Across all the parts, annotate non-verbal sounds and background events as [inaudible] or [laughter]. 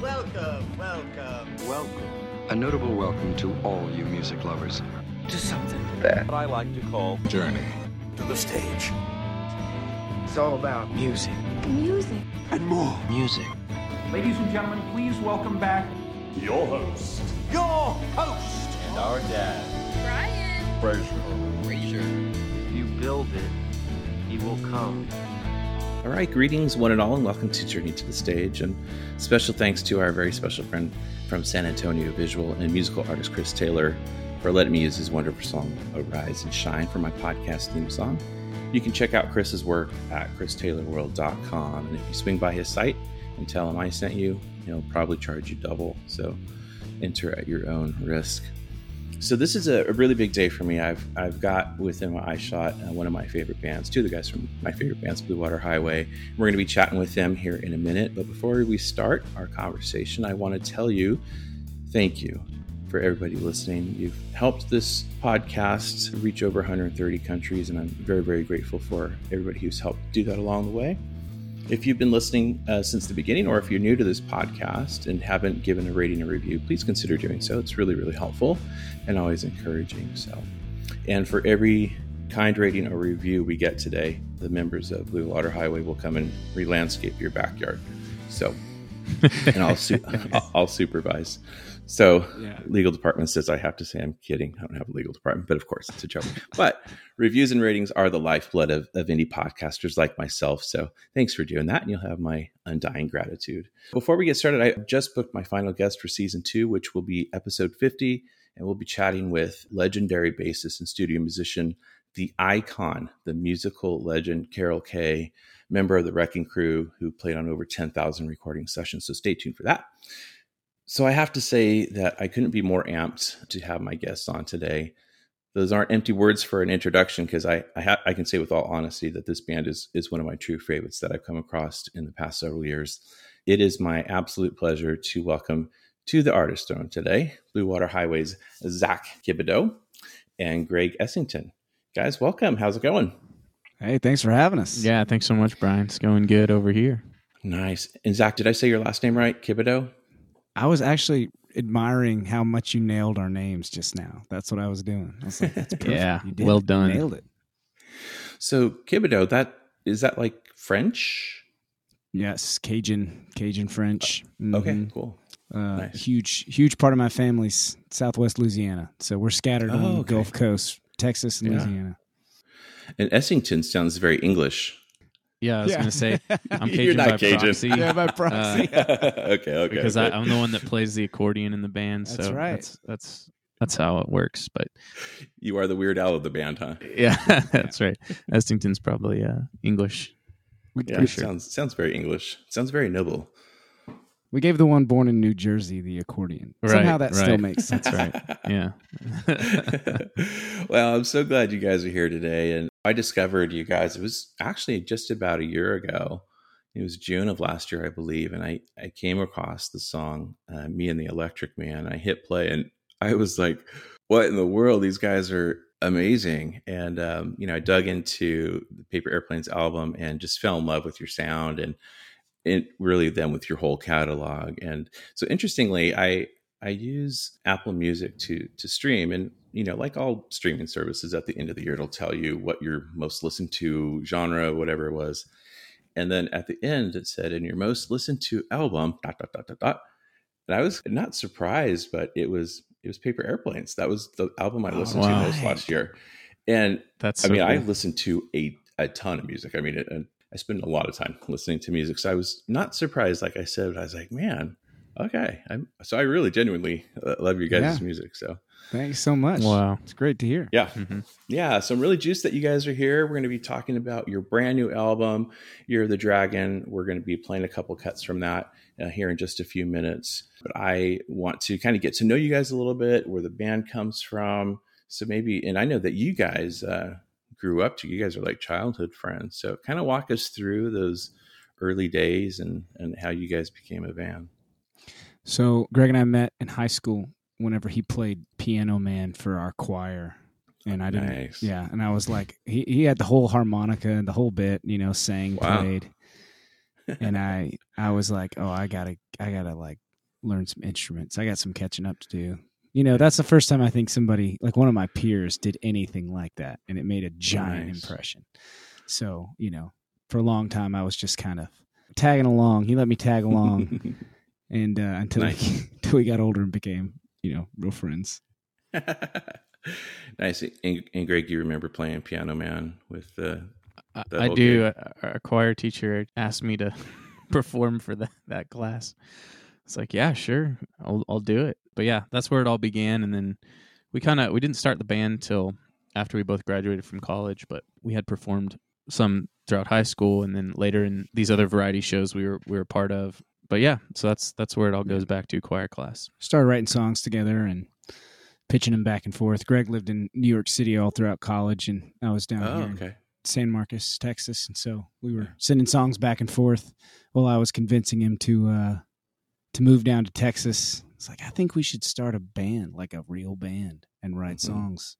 Welcome, welcome. Welcome. A notable welcome to all you music lovers. To something that I like to call Journey. to the stage. It's all about music. Music. And more. Music. Ladies and gentlemen, please welcome back Your host, Your host. and our dad, Brian. Frazier. If you build it, he will come. All right, greetings, one and all, and welcome to Journey to the Stage. And special thanks to our very special friend from San Antonio, visual and musical artist Chris Taylor, for letting me use his wonderful song "Arise and Shine" for my podcast theme song. You can check out Chris's work at christaylorworld.com, and if you swing by his site and tell him I sent you, he'll probably charge you double. So enter at your own risk. So this is a, a really big day for me. I've I've got within my shot uh, one of my favorite bands, two of the guys from my favorite bands, Blue Water Highway. We're going to be chatting with them here in a minute. But before we start our conversation, I want to tell you, thank you for everybody listening. You've helped this podcast reach over 130 countries, and I'm very very grateful for everybody who's helped do that along the way. If you've been listening uh, since the beginning, or if you're new to this podcast and haven't given a rating or review, please consider doing so. It's really, really helpful and always encouraging. So, and for every kind rating or review we get today, the members of Blue Water Highway will come and re-landscape your backyard. So, and I'll su- [laughs] I'll, I'll supervise. So, Yeah. legal department says I have to say I'm kidding. I don't have a legal department, but of course it's a joke. but reviews and ratings are the lifeblood of, of indie podcasters like myself. So thanks for doing that, and you'll have my undying gratitude. Before we get started, I just booked my final guest for season two, which will be episode 50, and we'll be chatting with legendary bassist and studio musician, the icon, the musical legend Carol Kaye, member of the Wrecking Crew, who played on over 10,000 recording sessions. So stay tuned for that. So I have to say that I couldn't be more amped to have my guests on today. Those aren't empty words for an introduction because I I, ha- I can say with all honesty that this band is is one of my true favorites that I've come across in the past several years. It is my absolute pleasure to welcome to the Artist Throne today Blue Water Highway's Zack Kibodeaux and Greg Essington. Guys, welcome. How's it going? Hey, thanks for having us. Yeah, thanks so much, Brian. It's going good over here. Nice. And Zack, did I say your last name right? Kibodeaux? I was actually admiring how much you nailed our names just now. That's what I was doing. I was like, that's [laughs] perfect. Yeah, You did well it. Done. nailed it. So Kibodeaux, that is that like French? Yes, Cajun, Cajun French. Okay, Mhm. cool. Uh, nice. Huge, huge part of my family's Southwest Louisiana. So we're scattered on Oh, the. Gulf Coast, Texas and Yeah. Louisiana. And Essington sounds very English. Yeah, I was Yeah. gonna say I'm [laughs] You're Cajun not by Cajun. proxy. [laughs] Yeah, by proxy. [laughs] okay, okay. because okay. I, I'm the one that plays the accordion in the band. That's so right. That's, that's that's how it works. But you are the weird owl of the band, huh? yeah, that's right. Essington's probably uh, English. We, Yeah, we, sounds sounds very English. Sounds very noble. we gave the one born in New Jersey the accordion. Right, Somehow that still makes sense. That's right. Yeah. well, I'm so glad you guys are here today. And I discovered you guys, it was actually just about a year ago. It was June of last year, I believe. And I, I came across the song, uh, Me and the Electric Man. I hit play and I was like, what in the world? These guys are amazing. And, um, you know, I dug into the Paper Airplanes album and just fell in love with your sound and it really then with your whole catalog. And so interestingly, I, I use Apple Music to to stream, and you know, like all streaming services, at the end of the year, it'll tell you what your most listened to genre, whatever it was, and then at the end, it said, "In your most listened to album." Dot dot dot dot dot. And I was not surprised, but it was it was Paper Airplanes. That was the album I listened wow. to most last year, and That's. I so mean, I listened to a a ton of music. I mean, it, and I spend a lot of time listening to music. So I was not surprised, like I said, but I was like, man, okay. I'm, so I really genuinely uh, love your guys' Yeah. music. So Thanks so much. Wow. It's great to hear. yeah, Mhm. yeah. So I'm really juiced that you guys are here. We're going to be talking about your brand new album, Year of the Dragon. We're going to be playing a couple cuts from that uh, here in just a few minutes. But I want to kind of get to know you guys a little bit, where the band comes from. So maybe, and I know that you guys uh, grew up to, you guys are like childhood friends. So kind of walk us through those early days and, and how you guys became a band. So Greg and I met in high school whenever he played Piano Man for our choir. And I didn't Nice. yeah, and I was like he, he had the whole harmonica and the whole bit, you know, sang, Wow. played. [laughs] and I I was like, oh, I gotta I gotta like learn some instruments. I got some catching up to do. You know, that's the first time I think somebody like one of my peers did anything like that, and it made a giant Nice. impression. So you know, for a long time I was just kind of tagging along. He let me tag along, [laughs] and uh, until Nice. we, [laughs] until we got older and became you know real friends. [laughs] nice. And, and Greg, do you remember playing Piano Man with uh, I, I do. gig. Our our choir teacher asked me to [laughs] perform for that that class. It's like, yeah, sure, I'll I'll do it. But yeah, that's where it all began, and then we kind of we didn't start the band till after we both graduated from college, but we had performed some throughout high school, and then later in these other variety shows we were we were part of. But yeah, so that's that's where it all goes back to choir class. started writing songs together and pitching them back and forth. Greg lived in New York City all throughout college, and I was down Oh, here in. San Marcos, Texas, and so we were sending songs back and forth while I was convincing him to uh, to move down to Texas. It's like I think we should start a band, like a real band, and write Mhm. songs.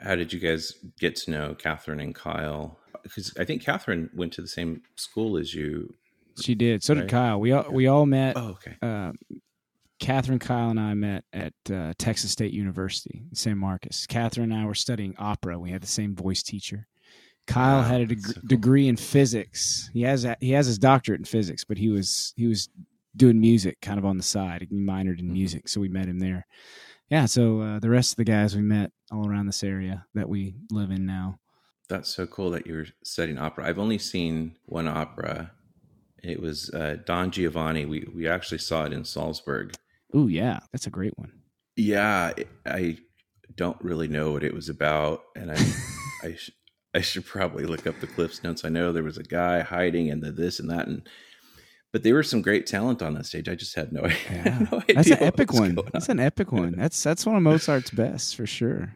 How did you guys get to know Catherine and Kyle? Because I think Catherine went to the same school as you. She did. So did Kyle. We all we all met. Oh, okay. uh, Catherine, Kyle, and I met at uh, Texas State University in San Marcos. Catherine and I were studying opera. We had the same voice teacher. Kyle Wow, had a deg- so cool. degree in physics. He has a, he has his doctorate in physics, but he was he was doing music kind of on the side. He minored in Mhm. music, so we met him there. Yeah, so uh, the rest of the guys we met all around this area that we live in now. That's so cool that you're studying opera. I've only seen one opera. It was uh, Don Giovanni. We we actually saw it in Salzburg. Ooh, yeah, that's a great one. Yeah, I- don't really know what it was about, and I [laughs] I, sh- I should probably look up the Cliff's notes. I know there was a guy hiding and the this and that, and but there was some great talent on that stage. I just had no, [laughs] Yeah, no that's idea an epic one. That's an epic one. That's that's one of Mozart's best for sure.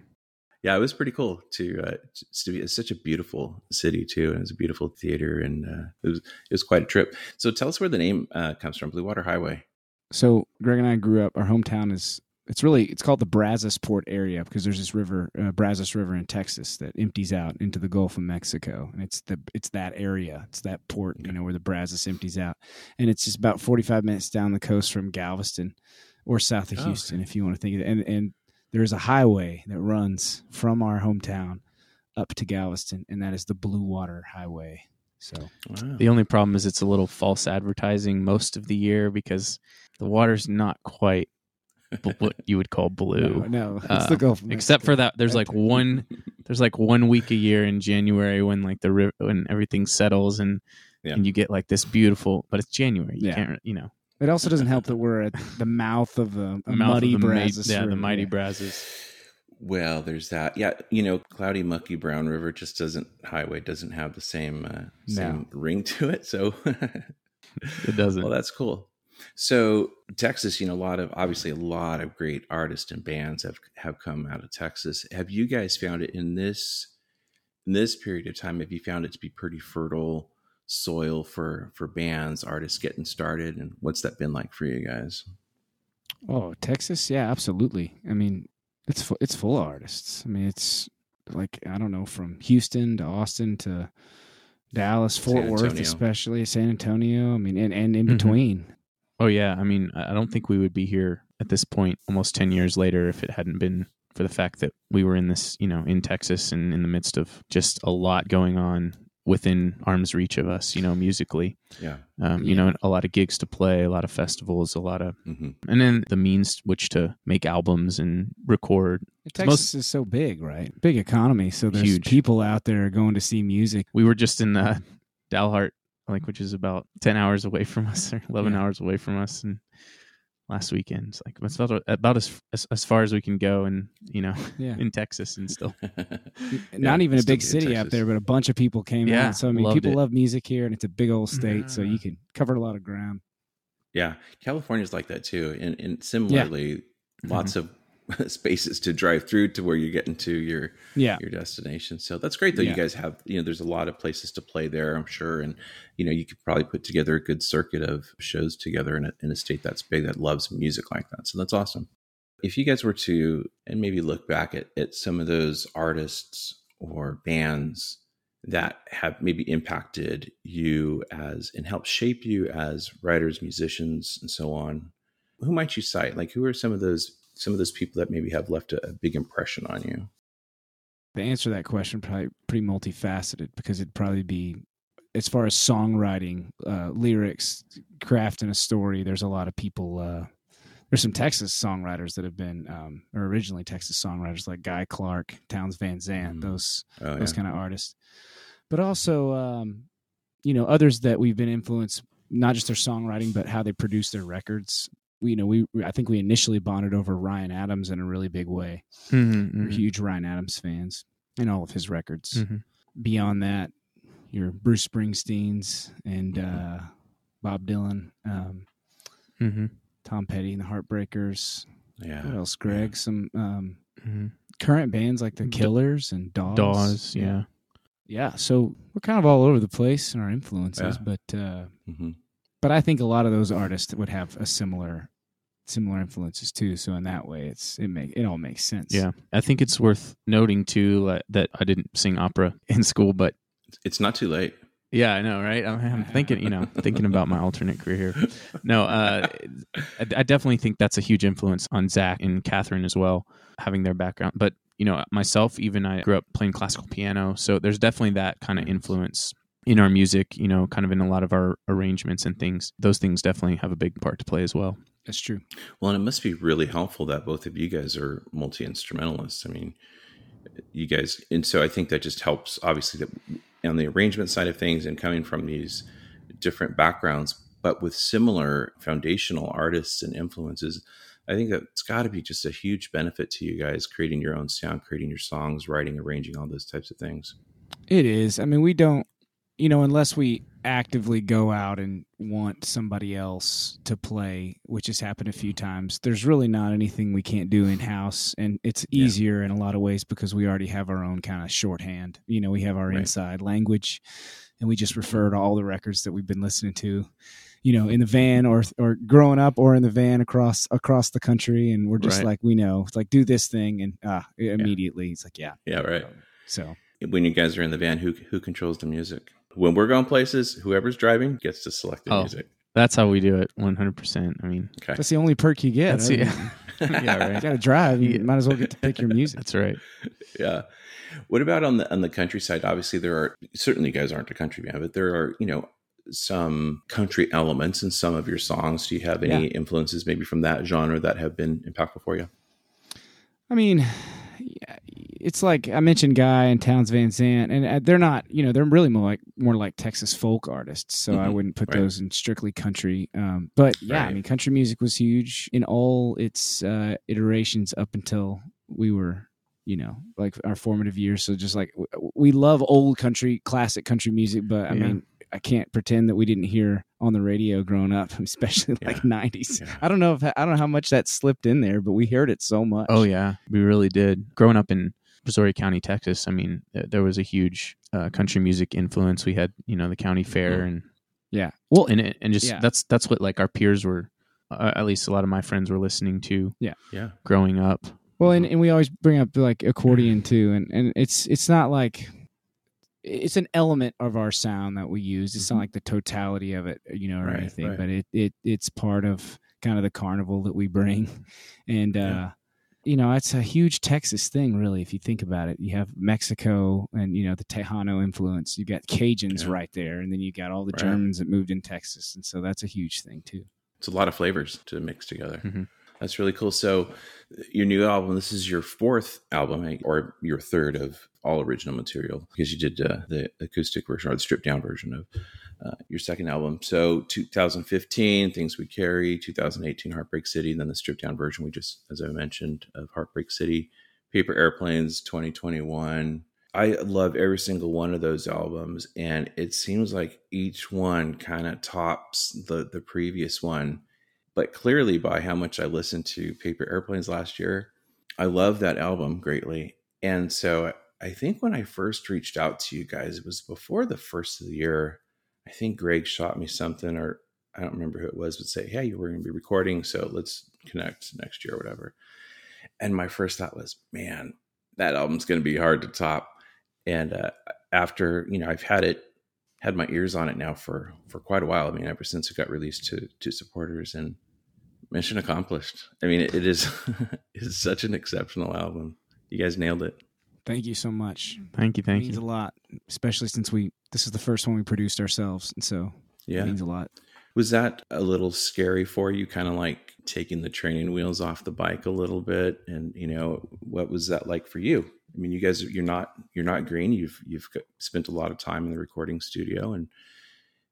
Yeah, it was pretty cool to uh, to be. It's such a beautiful city too, and it's a beautiful theater, and uh, it was it was quite a trip. So tell us where the name uh, comes from, Blue Water Highway. So Greg and I grew up. Our hometown is it's really it's called the Brazosport area because there's this river, uh, Brazos River in Texas that empties out into the Gulf of Mexico, and it's the it's that area, it's that port, you know, where the Brazos empties out, and it's just about 45 minutes down the coast from Galveston or south of Oh, Houston, okay. if you want to think of it. And and there's a highway that runs from our hometown up to Galveston, and that is the Blue Water Highway. So Wow. The only problem is it's a little false advertising most of the year because the water's not quite bl- what [laughs] you would call blue. no, no, it's the um, Gulf. Of Except for that, there's like one there's like one week a year in January when like the river when everything settles and Yeah. and you get like this beautiful, but it's January. You Yeah. can't, you know, It also doesn't help [laughs] that we're at the mouth of the, a [laughs] mouth of muddy the ma- Brazos. yeah, the mighty Brazos. Well, there's that. Yeah, you know, cloudy, mucky brown river just doesn't highway doesn't have the same uh, same ring to it. So, [laughs] It doesn't. well, that's cool. So Texas, you know, a lot of obviously a lot of great artists and bands have have come out of Texas. Have you guys found it in this in this period of time? Have you found it to be pretty fertile soil for for bands, artists getting started, and what's that been like for you guys? Oh, Texas, yeah, absolutely. I mean, it's fu- it's full of artists. I mean, it's like I don't know from Houston to Austin to Dallas, Fort Worth, especially San Antonio. I mean, and and in Mhm. between. Oh yeah, I mean, I I don't think we would be here at this point almost 10 years later if it hadn't been for the fact that we were in this, you know, in Texas and in the midst of just a lot going on within arm's reach of us, you know, musically. Yeah. Um, you know, a lot of gigs to play, a lot of festivals, a lot of hmm and then the means which to make albums and record. Texas is so big, right? Big economy, so there's Huge. people out there going to see music. We were just in uh, Dalhart, like which is about 10 hours away from us or 11 Yeah. hours away from us and last weekend it's like it's about, about as, as as far as we can go and you know [laughs] Yeah. in Texas and still [laughs] Not even a big city out there, but a bunch of people came Yeah, out. So I mean, people it. love music here, and it's a big old state, so you mm-hmm. can cover a lot of ground. Yeah, California's like that too, and, and similarly, lots mm-hmm. of [laughs] spaces to drive through to where you're getting to your Yeah, your destination. So that's great that Yeah. you guys have. You know, there's a lot of places to play there, I'm sure, and you know, you could probably put together a good circuit of shows together in a, in a state that's big that loves music like that. So that's awesome. If you guys were to and maybe look back at at some of those artists or bands that have maybe impacted you as and helped shape you as writers, musicians, and so on? Who might you cite? Like, who are some of those some of those people that maybe have left a, a big impression on you? The answer to that question probably pretty multifaceted because it'd probably be as far as songwriting, uh, lyrics, crafting a story. There's a lot of people. Uh, there's some Texas songwriters that have been, um, or originally Texas songwriters like Guy Clark, Townes Van Zandt, Mhm. those Oh, those yeah. kind of artists. But also, um, you know, others that we've been influenced not just their songwriting, but how they produce their records. We, you know, we I think we initially bonded over Ryan Adams in a really big way. Mm-hmm, We're huge Ryan Adams fans and all of his records. Mhm. Beyond that, your Bruce Springsteen's and uh, Bob Dylan, um, Mm-hmm. Tom Petty and the Heartbreakers. Yeah. What else, Greg? Some um, Mm-hmm. current bands like the D- Killers and Dawes. Dawes, yeah. yeah. So we're kind of all over the place in our influences, Yeah. but uh, hmm but I think a lot of those artists would have a similar similar influences too. So in that way, it's it make it all makes sense. Yeah, I think it's worth noting too uh, that I didn't sing opera [laughs] in school, but It's not too late. yeah, I know, right? I'm, I'm thinking, you know, [laughs] thinking about my alternate career here. No, uh, I, I definitely think that's a huge influence on Zack and Catherine as well, having their background. But you know, myself, even I grew up playing classical piano, so there's definitely that kind of influence in our music. You know, kind of in a lot of our arrangements and things. Those things definitely have a big part to play as well. that's true. Well, and it must be really helpful that both of you guys are multi instrumentalists. I mean, you guys, and so I think that just helps. Obviously, that on the arrangement side of things, and coming from these different backgrounds, but with similar foundational artists and influences, I think that it's got to be just a huge benefit to you guys creating your own sound, creating your songs, writing, arranging, all those types of things. It is. I mean, we don't, you know, unless we actively go out and want somebody else to play, which has happened a few times, there's really not anything we can't do in house. And it's Yeah. easier in a lot of ways because we already have our own kind of shorthand. You know, we have our Right. inside language and we just refer to all the records that we've been listening to. You know, in the van or or growing up or in the van across across the country, and we're just Right. like we know, it's like do this thing, and ah, immediately it's like yeah. Yeah, right. So When you guys are in the van, who who controls the music? When we're going places, whoever's driving gets to select the Oh. music. That's how we do it, 100. percent I mean, Okay. that's the only perk you get. That's I the- mean, [laughs] yeah, [laughs] right. You got to drive. You might as well get to pick your music. That's right. [laughs] yeah. What about on the on the countryside? Obviously, there are certainly you guys aren't a country band, but there are you know some country elements in some of your songs. Do you have any influences maybe from that genre that have been impactful for you? I mean, yeah, it's like I mentioned Guy and Townes Van Zandt, and uh, they're not, you know, they're really more like more like Texas folk artists. So I Mhm. wouldn't put Right. those in strictly country. Um, but yeah, I mean, country music was huge in all its uh, iterations up until we were. You know, like our formative years. So just like we love old country, classic country music, but I Yeah. mean, I can't pretend that we didn't hear on the radio growing up, [laughs] especially like Yeah. '90s. Yeah. I don't know if I don't know how much that slipped in there, but we heard it so much. Oh yeah, we really did. Growing up in Brazoria County, Texas, I mean, there was a huge uh, country music influence. We had, you know, the county fair and yeah. Well, and and just Yeah. that's that's what like our peers were. Uh, at least a lot of my friends were listening to Yeah, Yeah. growing up. Well, and, and we always bring up like accordion [clears throat] too, and, and it's it's not like it's an element of our sound that we use. It's not like the totality of it, you know, or Right, anything, right. but it, it it's part of kind of the carnival that we bring, [laughs] and uh, you know, it's a huge Texas thing, really. If you think about it, you have Mexico and you know the Tejano influence. You got Cajuns Yeah. right there, and then you got all the Right. Germans that moved in Texas, and so that's a huge thing too. It's a lot of flavors to mix together. Mhm. That's really cool. So, your new album, this is your fourth album, eh, or your third of all original material, because you did uh, the acoustic version or the stripped down version of uh, your second album. So, 2015, Things We Carry, 2018, Heartbreak City, then the stripped down version we just, as I mentioned, of Heartbreak City, Paper Airplanes, 2021. I love every single one of those albums, and it seems like each one kind of tops the the previous one but clearly by how much I listened to Paper Airplanes last year, I love that album greatly. And so I think when I first reached out to you guys, it was before the first of the year. I think Greg shot me something, or I don't remember who it was, but say, Hey, we're going to be recording. So let's connect next year or whatever. And my first thought was, man, that album's going to be hard to top. And uh, after you know I've had it had my ears on it now for for quite a while. I mean, ever since it got released to to supporters and mission accomplished. I mean, it, [laughs] it is it's such an exceptional album. You guys nailed it. Thank you so much. Thank you, Thank you. It means you. a lot, especially since we this is the first one we produced ourselves, and so Yeah. it means a lot. Was that a little scary for you? Kind of like taking the training wheels off the bike a little bit, and you know what was that like for you? I mean, you guys, you're not you're not green. You've you've spent a lot of time in the recording studio, and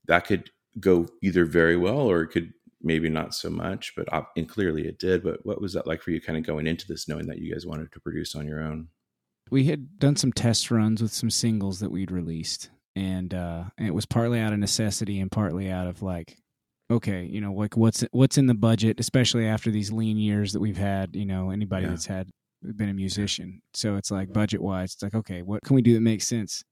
that could go either very well or it could maybe not so much. But and clearly it did. But what was that like for you? Kind of going into this, knowing that you guys wanted to produce on your own. we had done some test runs with some singles that we'd released and uh and it was partly out of necessity and partly out of like okay you know like what's what's in the budget especially after these lean years that we've had you know anybody Yeah. that's had been a musician so it's like budget wise it's like okay what can we do that makes sense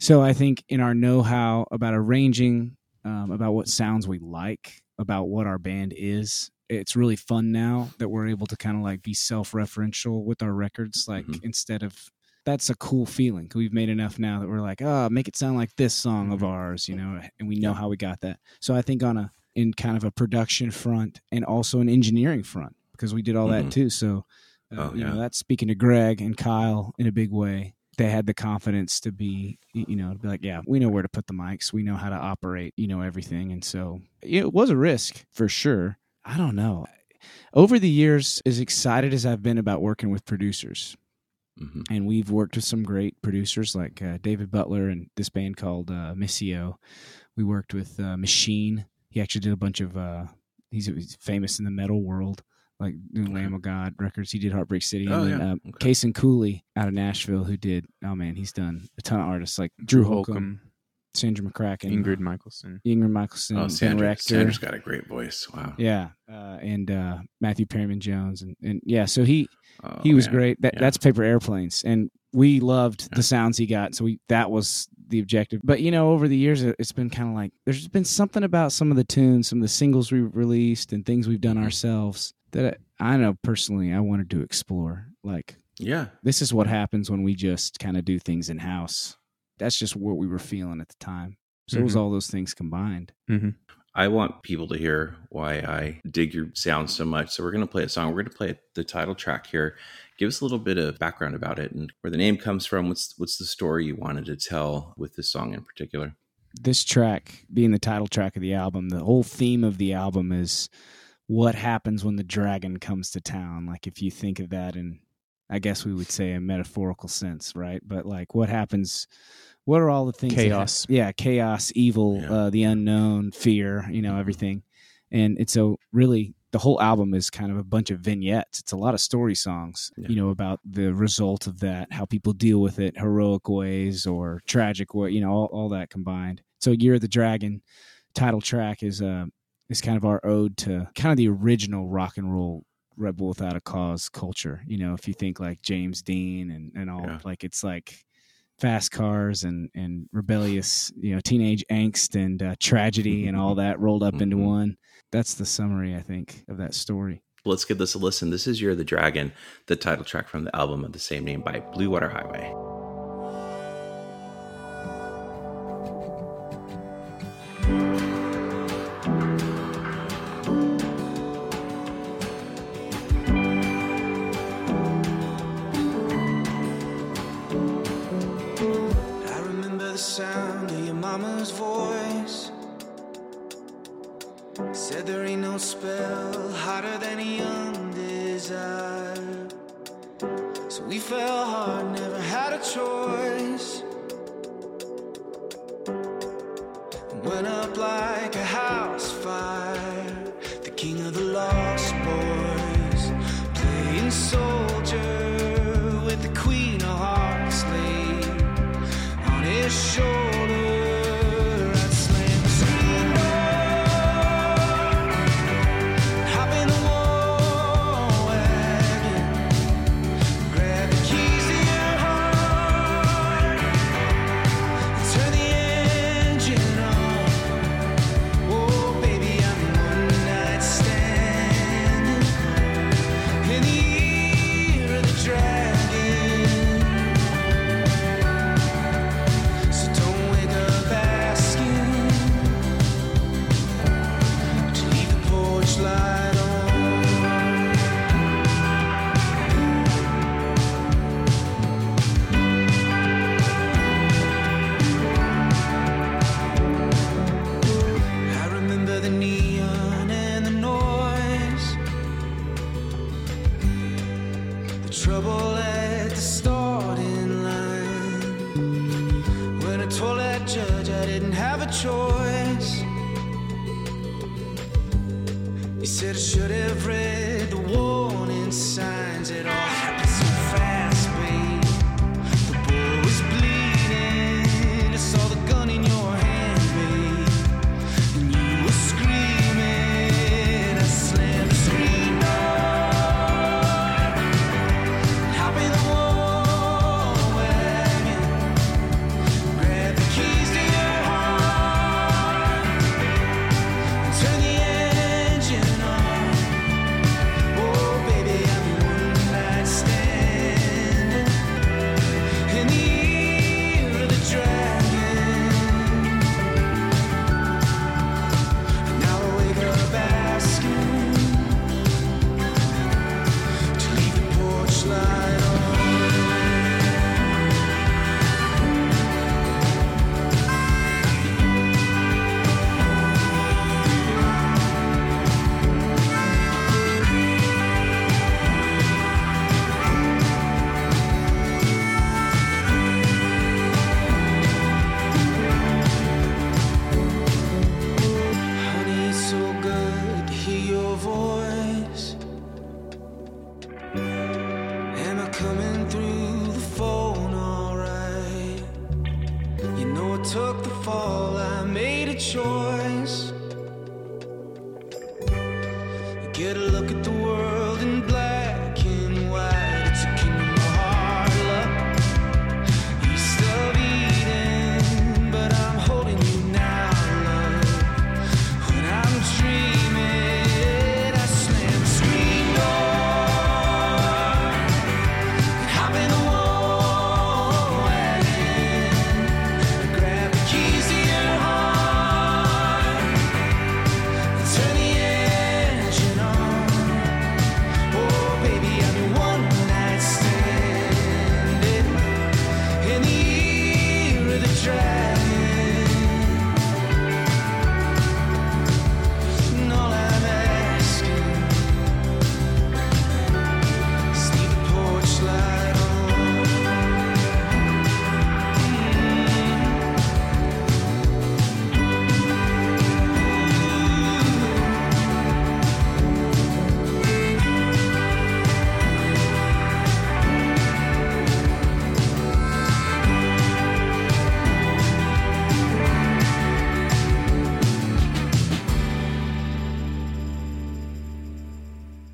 so i think in our know-how about arranging um, about what sounds we like about what our band is it's really fun now that we're able to kind of like be self-referential with our records like Mhm. instead of that's a cool feeling. We've made enough now that we're like, oh, make it sound like this song of ours, you know, and we know how we got that. So I think on a in kind of a production front and also an engineering front because we did all Mhm. that too. So uh, Oh, you know, that's speaking to Greg and Kyle in a big way. They had the confidence to be, you know, to be like, yeah, we know where to put the mics, we know how to operate, you know, everything, and so it was a risk for sure. I don't know. Over the years, as excited as I've been about working with producers, hmm and we've worked with some great producers like uh, David Butler and this band called uh, Missio. We worked with uh, Machine. He actually did a bunch of. Uh, he's, he's famous in the metal world, like. Lamb of God records. He did Heartbreak City. Oh, and then, yeah. uh, Okay. Cason Cooley out of Nashville, who did. Oh man, he's done a ton of artists like Drew Holcomb, Sandra McCracken, Ingrid Michaelson. Ingrid Michaelson, Oh, Sandra, Rector. Sandra's got a great voice. Wow. yeah, uh, and uh, Matthew Perryman Jones, and, and yeah, so he Oh, he was man. great. That Yeah. that's paper airplanes, and we loved Yeah. the sounds he got. So we that was the objective. But you know, over the years, it- it's been kind of like there's been something about some of the tunes, some of the singles we've released, and things we've done Mhm. ourselves that I, I know personally I wanted to explore. Like Yeah. this is what happens when we just kind of do things in house. That's just what we were feeling at the time. So it was Mhm. all those things combined. I want people to hear why I dig your sound so much. So we're going to play a song. We're going to play the title track here. Give us a little bit of background about it and where the name comes from. What's what's the story you wanted to tell with this song in particular? this track being the title track of the album, the whole theme of the album is what happens when the dragon comes to town. Like if you think of that in I guess we would say a metaphorical sense, right? But like what happens what are all the things that Chaos. yeah, chaos, evil, Yeah. uh, the unknown, fear, you know, everything. And it's so really the whole album is kind of a bunch of vignettes. It's a lot of story songs, Yeah. you know, about the result of that, how people deal with it, heroic ways or tragic way, you know, all, all that combined. So Year of the Dragon title track is uh is kind of our ode to kind of the original rock and roll rebel without a cause culture. You know, if you think like James Dean and, and all Yeah. like it's like fast cars and and rebellious you know teenage angst and uh, tragedy and all that rolled up into Mhm. one that's the summary i think of that story Let's give this a listen. This is Year of the Dragon, the title track from the album of the same name by Blue Water Highway. There ain't no spell hotter than a young desire. So we fell hard, never had a choice. Went up like a house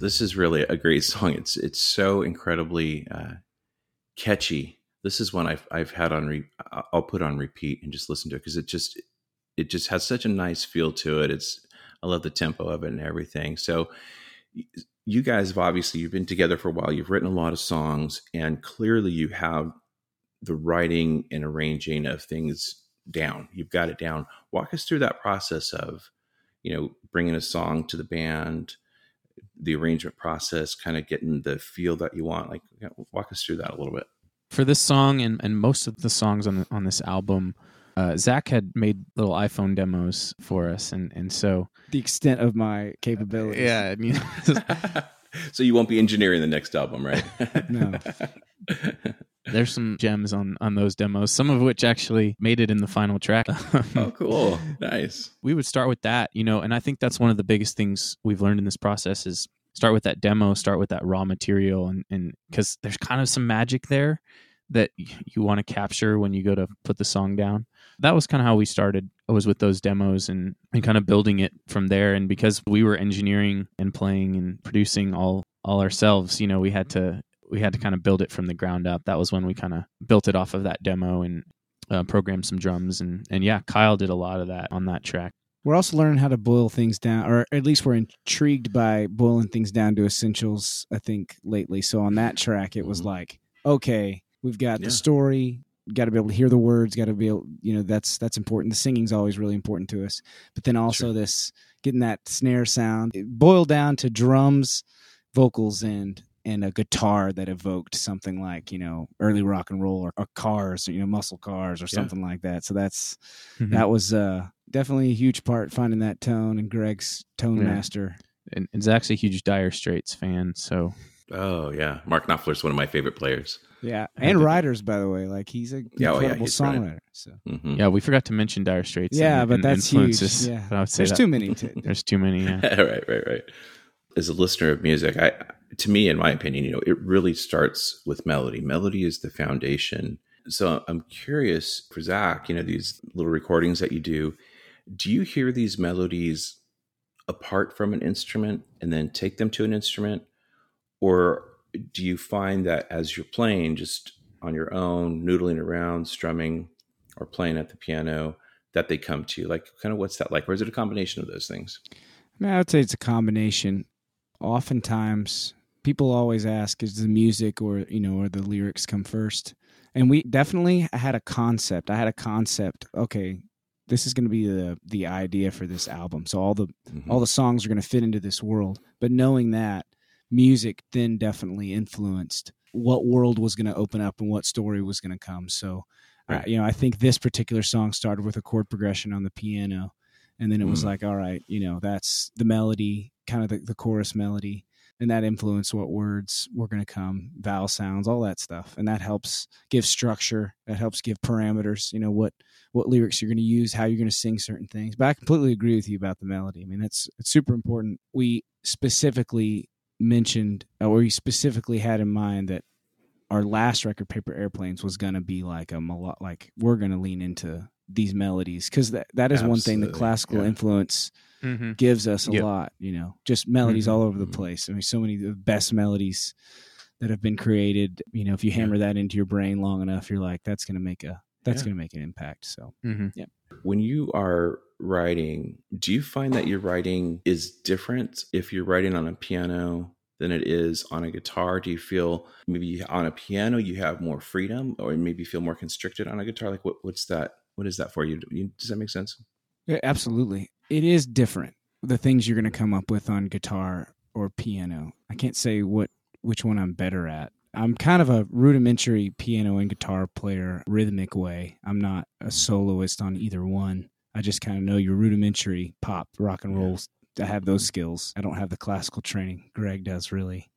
This is really a great song. It's it's so incredibly uh, catchy. This is one I've I've had on. Re- I'll put on repeat and just listen to it because it just it just has such a nice feel to it. It's I love the tempo of it and everything. So you guys have obviously you've been together for a while. You've written a lot of songs, and clearly you have the writing and arranging of things down. You've got it down. Walk us through that process of you know bringing a song to the band the arrangement process, kind of getting the feel that you want. Like, you know, walk us through that a little bit. for this song and, and most of the songs on the, on this album, uh, Zack had made little iPhone demos for us, and and so The extent of my capabilities. yeah, I mean, [laughs] [laughs] so you won't be engineering the next album, right? No. [laughs] there's some gems on on those demos, some of which actually made it in the final track. [laughs] oh, cool. Nice. we would start with that, you know, and I think that's one of the biggest things we've learned in this process is start with that demo, start with that raw material, and and because there's kind of some magic there that you want to capture when you go to put the song down. That was kind of how we started. It was with those demos and and kind of building it from there. And because we were engineering and playing and producing all all ourselves, you know, we had to we had to kind of build it from the ground up. That was when we kind of built it off of that demo and uh, programmed some drums and and yeah, Kyle did a lot of that on that track. We're also learning how to boil things down, or at least we're intrigued by boiling things down to essentials, I think, lately. So on that track, it was Mhm. like, okay, we've got Yeah. the story, got to be able to hear the words, got to be able, you know, that's that's important. The singing's always really important to us. But then also Sure. this getting that snare sound it boiled down to drums, vocals, and and a guitar that evoked something like you know early rock and roll or, or cars, you know, muscle cars or Yeah. something like that. So that's Mhm. that was uh, definitely a huge part finding that tone and Greg's tone Yeah. master. and, and Zack's a huge Dire Straits fan, so Oh yeah, Mark Knopfler's one of my favorite players. Yeah, and to- writers, by the way, like he's an Yeah, oh, yeah, incredible he's right. songwriter. So Mhm. Yeah, we forgot to mention Dire Straits. Yeah, and, but and that's influences. huge. Yeah. But [laughs] I would say there's that- too many. To, [laughs] There's too many. Yeah. [laughs] right, right, right. As a listener of music, I to me, in my opinion, you know, it really starts with melody. Melody is the foundation. So I'm curious for Zack, you know, these little recordings that you do, do you hear these melodies apart from an instrument and then take them to an instrument? Or do you find that as you're playing just on your own, noodling around, strumming, or playing at the piano, that they come to you? Like, kind of what's that like? Or is it a combination of those things? I mean, I would say it's a combination. Oftentimes, people always ask, "Is the music or you know, or the lyrics come first? And we definitely had a concept. I had a concept. Okay, this is going to be the the idea for this album. So all the Mhm. all the songs are going to fit into this world. But knowing that, music then definitely influenced what world was going to open up and what story was going to come. So, uh, you know, I think this particular song started with a chord progression on the piano, and then it was Mm. like, all right, you know, that's the melody, kind of the, the chorus melody, and that influenced what words were going to come, vowel sounds, all that stuff, and that helps give structure. That helps give parameters. You know what what lyrics you're going to use, how you're going to sing certain things. But I completely agree with you about the melody. I mean, that's it's super important. We specifically mentioned, or we specifically had in mind that our last record, Paper Airplanes, was going to be like a like we're going to lean into these melodies because that that is one thing the classical yeah. influence Mm-hmm. gives us a Yep. lot. You know, just melodies Mhm. all over the Mhm. place. I mean, so many of the best melodies that have been created. You know, if you hammer that into your brain long enough, you're like, that's going to make a that's Yeah. going to make an impact. So Mm-hmm. when you are writing, do you find that your writing is different if you're writing on a piano than it is on a guitar? Do you feel maybe on a piano you have more freedom, or maybe feel more constricted on a guitar? Like, what, what's that? What is that for you? Does that make sense? Yeah, absolutely. It is different. The things you're going to come up with on guitar or piano. I can't say what which one I'm better at. I'm kind of a rudimentary piano and guitar player rhythmic way. I'm not a soloist on either one. I just kind of know your rudimentary pop, rock and rolls. I have those skills. I don't have the classical training. Greg does really,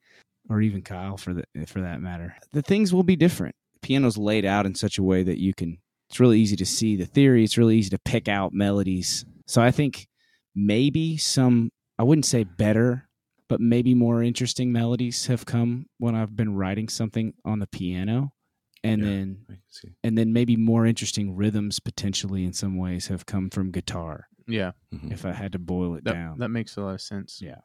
or even Kyle for the for that matter. The things will be different. Piano's laid out in such a way that you can it's really easy to see the theory. It's really easy to pick out melodies. So I think maybe some, I wouldn't say better, but maybe more interesting melodies have come when I've been writing something on the piano. And Yeah. then, I can see. and then maybe more interesting rhythms potentially in some ways have come from guitar. Yeah, Mhm. If I had to boil it that down. that makes a lot of sense. Yeah.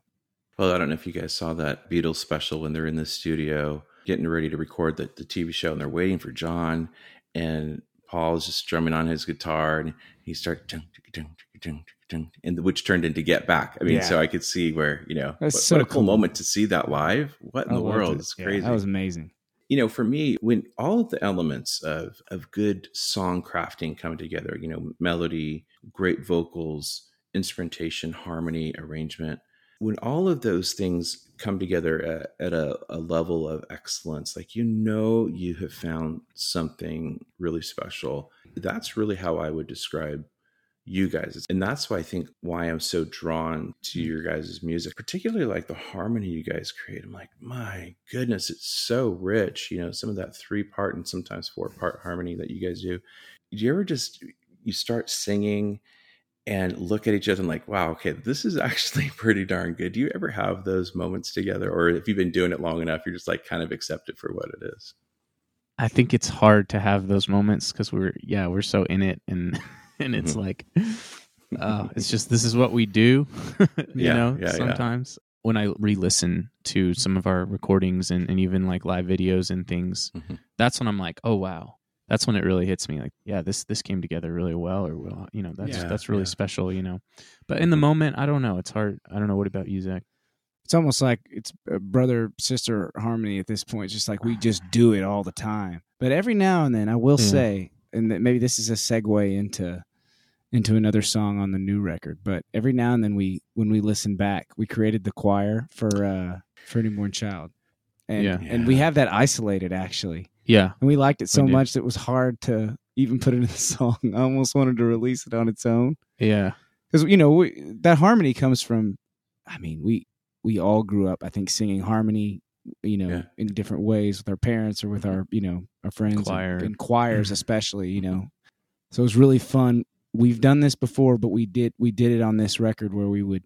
Well, I don't know if you guys saw that Beatles special when they're in the studio getting ready to record the, the TV show and they're waiting for John and Paul's just strumming on his guitar and he starts and which turned into Get Back. I mean, Yeah. so I could see where, you know, That's what, so what a cool cool. moment to see that live. What in I the world? it. It's Yeah, crazy. that was amazing. you know, for me, when all of the elements of of good song crafting come together, you know, melody, great vocals, instrumentation, harmony, arrangement, when all of those things come together at, at a, a level of excellence, like you know, you have found something really special. That's really how I would describe you guys. And that's why I think why I'm so drawn to your guys' music, particularly like the harmony you guys create. I'm like, my goodness, it's so rich. You know, some of that three part and sometimes four part harmony that you guys do. Do you ever just you start singing and look at each other and like, wow, okay, this is [laughs] actually pretty darn good. Do you ever have those moments together? Or if you've been doing it long enough, you're just like kind of accept it for what it is. I think it's hard to have those moments because we're yeah we're so in it and [laughs] and it's Mhm. like uh, it's just this is what we do [laughs] you Yeah, know yeah, yeah. sometimes when I re-listen to some of our recordings and, and even like live videos and things Mhm. that's when I'm like oh wow that's when it really hits me like yeah this this came together really well or well you know that's Yeah, that's really yeah. special you know but in the moment I don't know it's hard I don't know what about you Zack It's almost like it's a brother sister harmony at this point. It's just like we just do it all the time. But every now and then, I will Yeah. say, and that maybe this is a segue into into another song on the new record. But every now and then, we when we listen back, we created the choir for uh, for a Newborn Child, and Yeah. and we have that isolated actually, yeah and we liked it so much that it was hard to even put it in the [laughs] song. I almost wanted to release it on its own yeah because you know we, that harmony comes from i mean we we all grew up i think singing harmony you know, Yeah. in different ways with our parents or with our, you know, our friends and- Choir. and choirs mm-hmm. especially, you know. Mm-hmm. So it was really fun. We've done this before, but we did we did it on this record where we would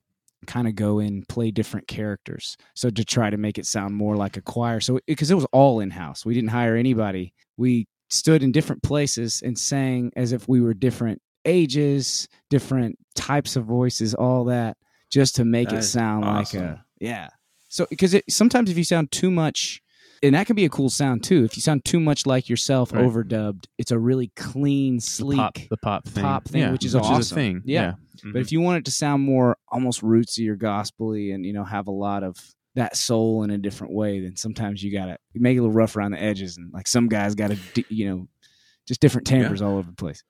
kind of go in play different characters. So to try to make it sound more like a choir. So because it was all in house. We didn't hire anybody. We stood in different places and sang as if we were different ages, different types of voices, all that just to make That it sound awesome. like a yeah. So because it sometimes if you sound too much and that can be a cool sound too. If you sound too much like yourself Right. overdubbed, it's a really clean, the sleek pop, the pop thing, pop thing, yeah, which is which is awesome. a thing. Yeah. Yeah, But mm-hmm. if you want it to sound more almost rootsy or gospely and you know have a lot of that soul in a different way, then sometimes you gotta make it a little rough around the edges and like some guys gotta you know just different timbres all over the place.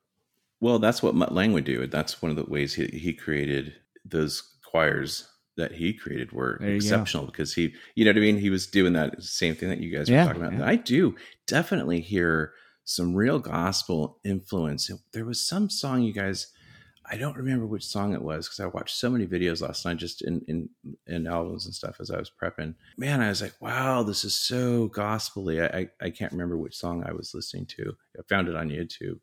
Well, that's what Mutt Lange would do. That's one of the ways he, he created those choirs that he created were you go. exceptional because he, you know what I mean? He was doing that same thing that you guys Yeah, were talking about. yeah. I do definitely hear some real gospel influence. There was some song you guys, I don't remember which song it was because I watched so many videos last night just in, in, in albums and stuff as I was prepping. Man, I was like, wow, this is so gospelly. I, I, I can't remember which song I was listening to. I found it on YouTube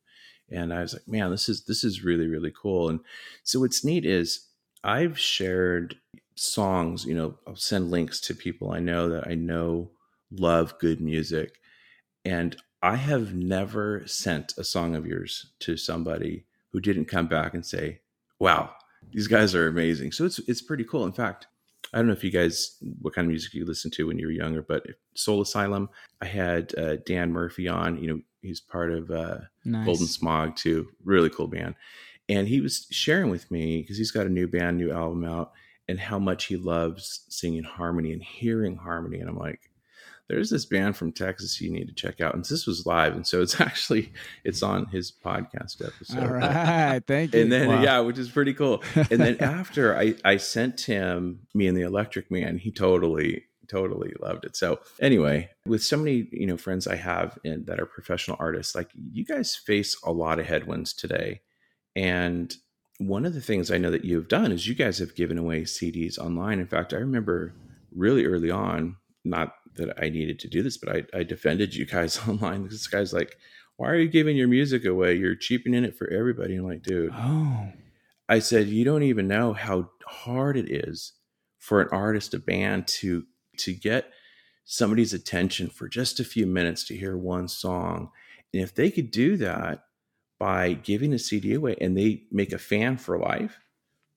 and I was like, man, this is this is really really cool. And so what's neat is I've shared songs. You know, I'll send links to people I know that I know love good music, and I have never sent a song of yours to somebody who didn't come back and say, "Wow, these guys are amazing." So it's it's pretty cool. In fact. I don't know if you guys what kind of music you listened to when you were younger, but Soul Asylum. I had uh, Dan Murphy on. You know, he's part of uh, Nice. Golden Smog too. Really cool band. And he was sharing with me because he's got a new band, new album out, and how much he loves singing harmony and hearing harmony. And I'm like, there's this band from Texas you need to check out. And this was live, and so it's [laughs] actually it's on his podcast episode. All [laughs] right, thank you. And then Wow. yeah, which is pretty cool. And then [laughs] after I I sent him me and the Electric Man, he totally totally loved it. So anyway, with so many you know friends I have in, that are professional artists, like you guys face a lot of headwinds today, and one of the things I know that you have done is you guys have given away CDs online. In fact, I remember really early on, not that I needed to do this, but I, I defended you guys [laughs] online this guy's like, why are you giving your music away? You're cheapening it for everybody. I'm like, dude, Oh, I said, you don't even know how hard it is for an artist, a band to to get somebody's attention for just a few minutes to hear one song. And if they could do that by giving a CD away and they make a fan for life,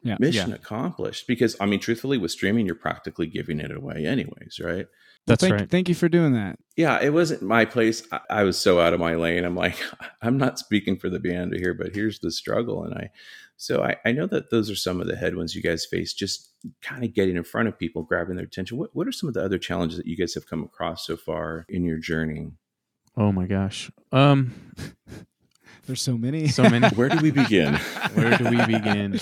Yeah. mission accomplished. Because I mean, truthfully, with streaming, you're practically giving it away anyways, right? That's thank, right. Thank you for doing that. Yeah, it wasn't my place. I, I was so out of my lane. I'm like, [laughs] I'm not speaking for the band here, but here's the struggle. And I, so I, I know that those are some of the headwinds you guys face, just kind of getting in front of people, grabbing their attention. What, what are some of the other challenges that you guys have come across so far in your journey? Oh my gosh. Um, [laughs] There's so many. so many. [laughs] Where do we begin? [laughs] Where do we begin?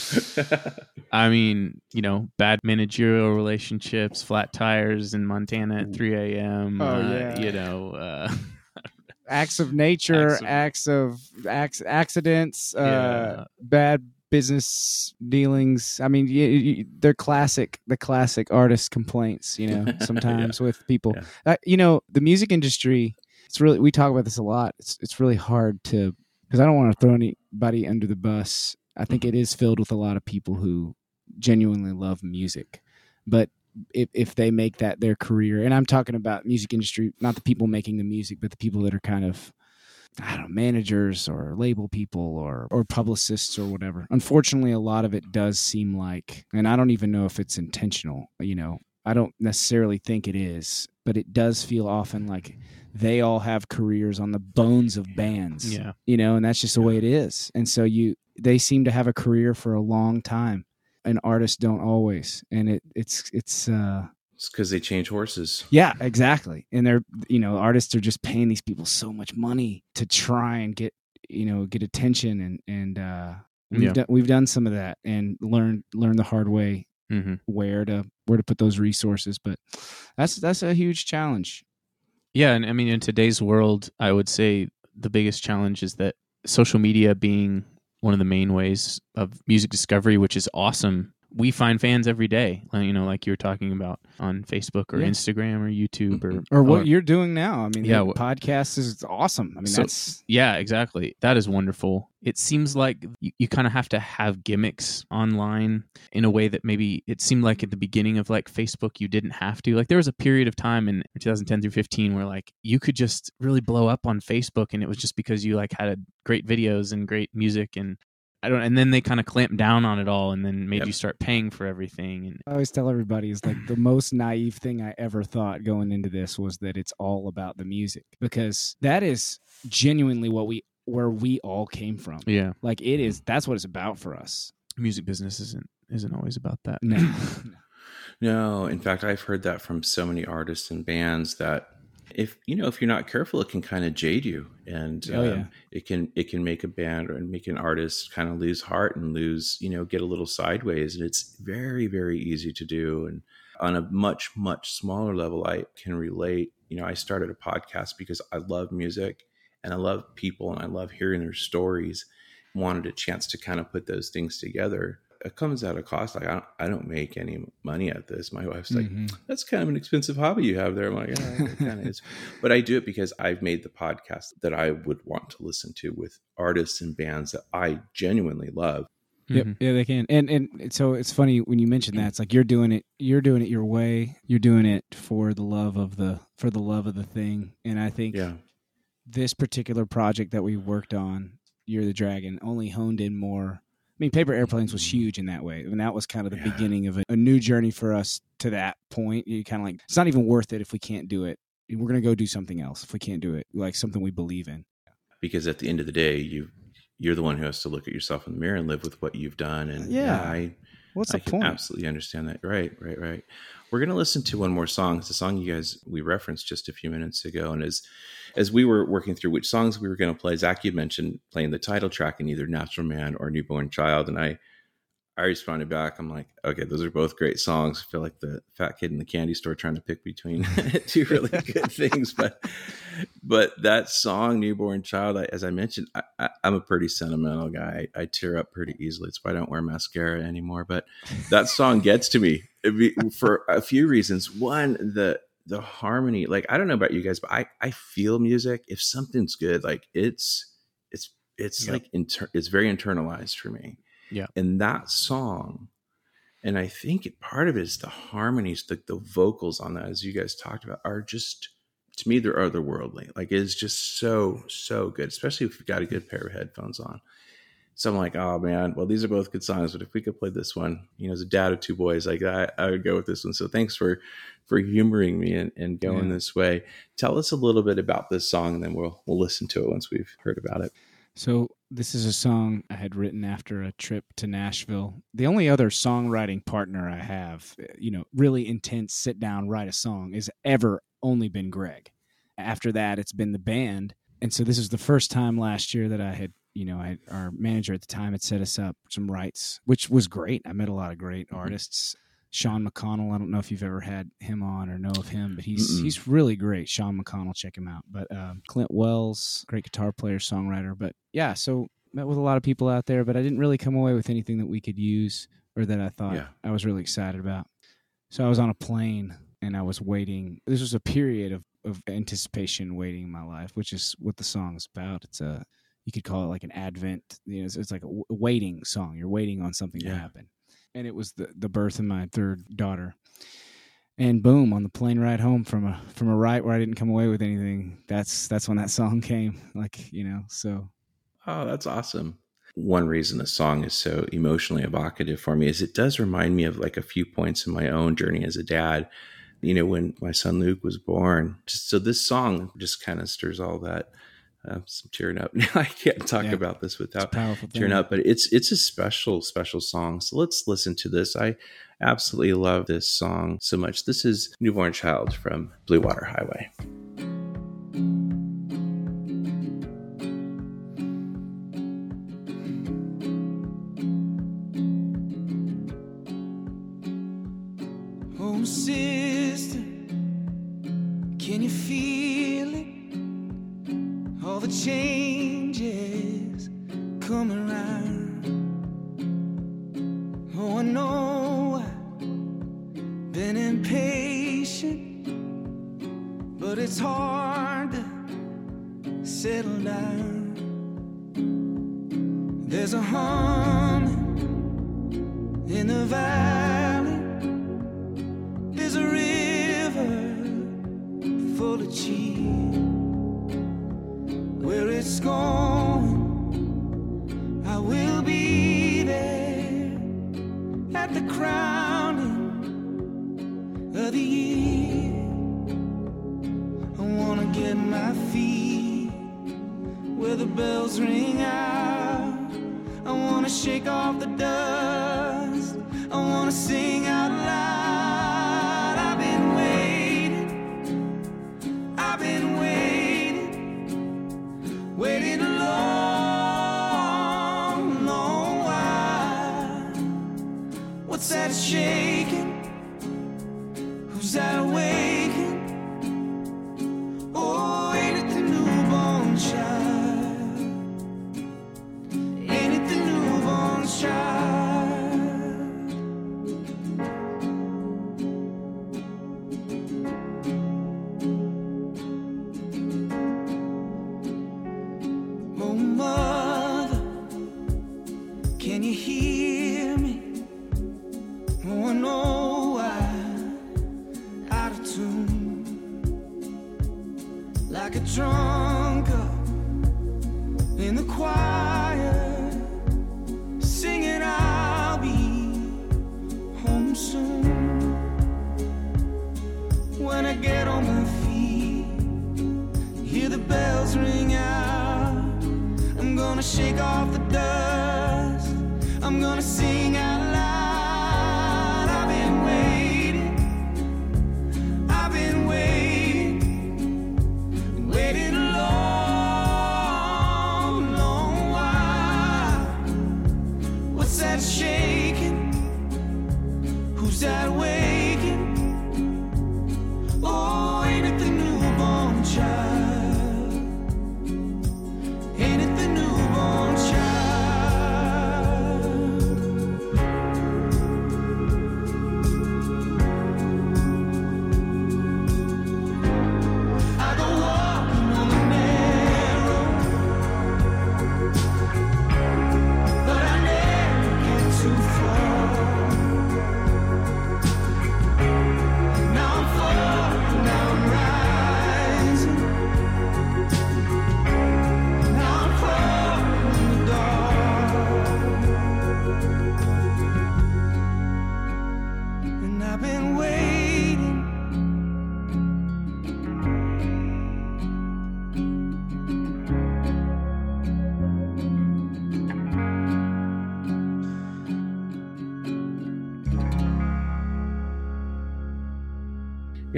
I mean, you know, bad managerial relationships, flat tires in Montana at 3 a.m. Oh, uh, yeah. You know, uh, [laughs] acts of nature, Acts of- acts of accidents, uh, bad business dealings. I mean, y y they're classic, the classic artist complaints. You know, sometimes with people. Yeah. Uh, you know, the music industry. It's really we talk about this a lot. It's it's really hard to because I don't want to throw anybody under the bus. I think mm-hmm. it is filled with a lot of people who genuinely love music, but if if they make that their career, and I'm talking about music industry, not the people making the music, but the people that are kind of I don't know, managers or label people or or publicists or whatever. Unfortunately, a lot of it does seem like, and I don't even know if it's intentional. You know, I don't necessarily think it is, but it does feel often like they all have careers on the bones of bands. yeah. You know, and that's just the way it is. And so you they seem to have a career for a long time. And artists don't always. And it it's it's uh It's because they change horses. yeah, exactly. And they're you know, artists are just paying these people so much money to try and get you know, get attention and and uh we've Yeah. done we've done some of that and learned learned the hard way hmm where to where to put those resources. But that's that's a huge challenge. Yeah, and I mean, in today's world, I would say the biggest challenge is that social media being one of the main ways of music discovery, which is awesome. We find fans every day. You know, like you were talking about on Facebook or Yeah. Instagram or YouTube or or what you're doing now. I mean, Yeah, the podcast is awesome. I mean, So- that's Yeah, exactly. That is wonderful. It seems like you, you kind of have to have gimmicks online in a way that maybe it seemed like at the beginning of like Facebook you didn't have to. Like there was a period of time in 2010 through 15 where like you could just really blow up on Facebook and it was just because you like had great videos and great music and I don't and then they kind of clamped down on it all and then made Yep. you start paying for everything and I always tell everybody is like the most naive thing I ever thought going into this was that it's all about the music because that is genuinely what we where we all came from. yeah, Like it is that's what it's about for us. music business isn't isn't always about that. No. [laughs] No, in fact, I've heard that from so many artists and bands that if you know if you're not careful, it can kind of jade you, and Oh, um, yeah. it can it can make a band or make an artist kind of lose heart and lose you know get a little sideways, and it's very very easy to do. And on a much much smaller level, I can relate. You know, I started a podcast because I love music and I love people and I love hearing their stories. Wanted a chance to kind of put those things together. It comes at a cost. Like I don't, I don't make any money at this. My wife's like, Mhm. that's kind of an expensive hobby you have there. I'm like, yeah, it kind of is. [laughs] But I do it because I've made the podcast that I would want to listen to with artists and bands that I genuinely love. Yep, Mhm. yeah, they can. And and so it's funny when you mention that. It's like you're doing it. You're doing it your way. You're doing it for the love of the for the love of the thing. And I think Yeah. this particular project that we worked on, Year of the Dragon, only honed in more. I mean, Paper Airplanes was mm-hmm. huge in that way, and that was kind of the Yeah. beginning of a, a new journey for us to that point. You kind of like it's not even worth it if we can't do it. We're gonna go do something else if we can't do it, like something we believe in. Because at the end of the day, you you're the one who has to look at yourself in the mirror and live with what you've done. And Yeah. I What's I the can point? absolutely understand that. Right, right, right. We're going to listen to one more song. It's a song you guys we referenced just a few minutes ago, and as as we were working through which songs we were going to play, Zack, you mentioned playing the title track in either Natural Man or Newborn Child, and I I responded back. I'm like, okay, those are both great songs. I feel like the fat kid in the candy store trying to pick between [laughs] two really [laughs] good things, but but that song newborn child I, as i mentioned I, i'm a pretty sentimental guy I, I tear up pretty easily it's why i don't wear mascara anymore but that song gets to me be- for a few reasons one the the harmony like i don't know about you guys but i i feel music if something's good like it's it's it's Yep. like inter- it's very internalized for me Yeah. and that song and i think it, part of it is the harmonies the, the vocals on that as you guys talked about are just to me they're otherworldly. Like it's just so so good especially if you've got a good pair of headphones on. So i'm like oh man well these are both good songs but if we could play this one you know as a dad of two boys like i, I would go with this one. So thanks for for humoring me and, and going Yeah. this way. Tell us a little bit about this song and then we'll we'll listen to it once we've heard about it So this is a song I had written after a trip to Nashville. The only other songwriting partner I have, eh, you know, really intense sit down write a song is ever only been Greg. After that, it's been the band, and so this is the first time last year that I had, you know, I our manager at the time had set us up some rights, which was great. I met a lot of great mm-hmm. artists. Sean McConnell, I don't know if you've ever had him on or know of him, but he's Mm-mm. he's really great. Sean McConnell, check him out. But um, Clint Wells, great guitar player, songwriter. But yeah, so met with a lot of people out there, but I didn't really come away with anything that we could use or that I thought Yeah. I was really excited about. So I was on a plane and I was waiting. This was a period of, of anticipation waiting in my life, which is what the song is about. It's a you could call it like an advent. You know, it's, it's like a waiting song. You're waiting on something to happen. And it was the the birth of my third daughter. And boom, on the plane ride home from a from a ride where I didn't come away with anything. That's that's when that song [laughs] came. Like you know, so Oh, that's awesome. One reason the song is so emotionally evocative for me is it does remind me of like a few points in my own journey as a dad. You know, when my son Luke was born. So this song just kind of stirs all that. Uh, some tearing up. [laughs] I can't talk Yeah. about this without tearing up, but it's it's a special special song. So let's listen to this. I absolutely love this song so much. This is Newborn Child from Blue Water Highway. Oh, sister, can you feel it? All the changes come a drunkard in the choir, singing, I'll be home soon. When I get on my feet, hear the bells ring out. I'm gonna shake off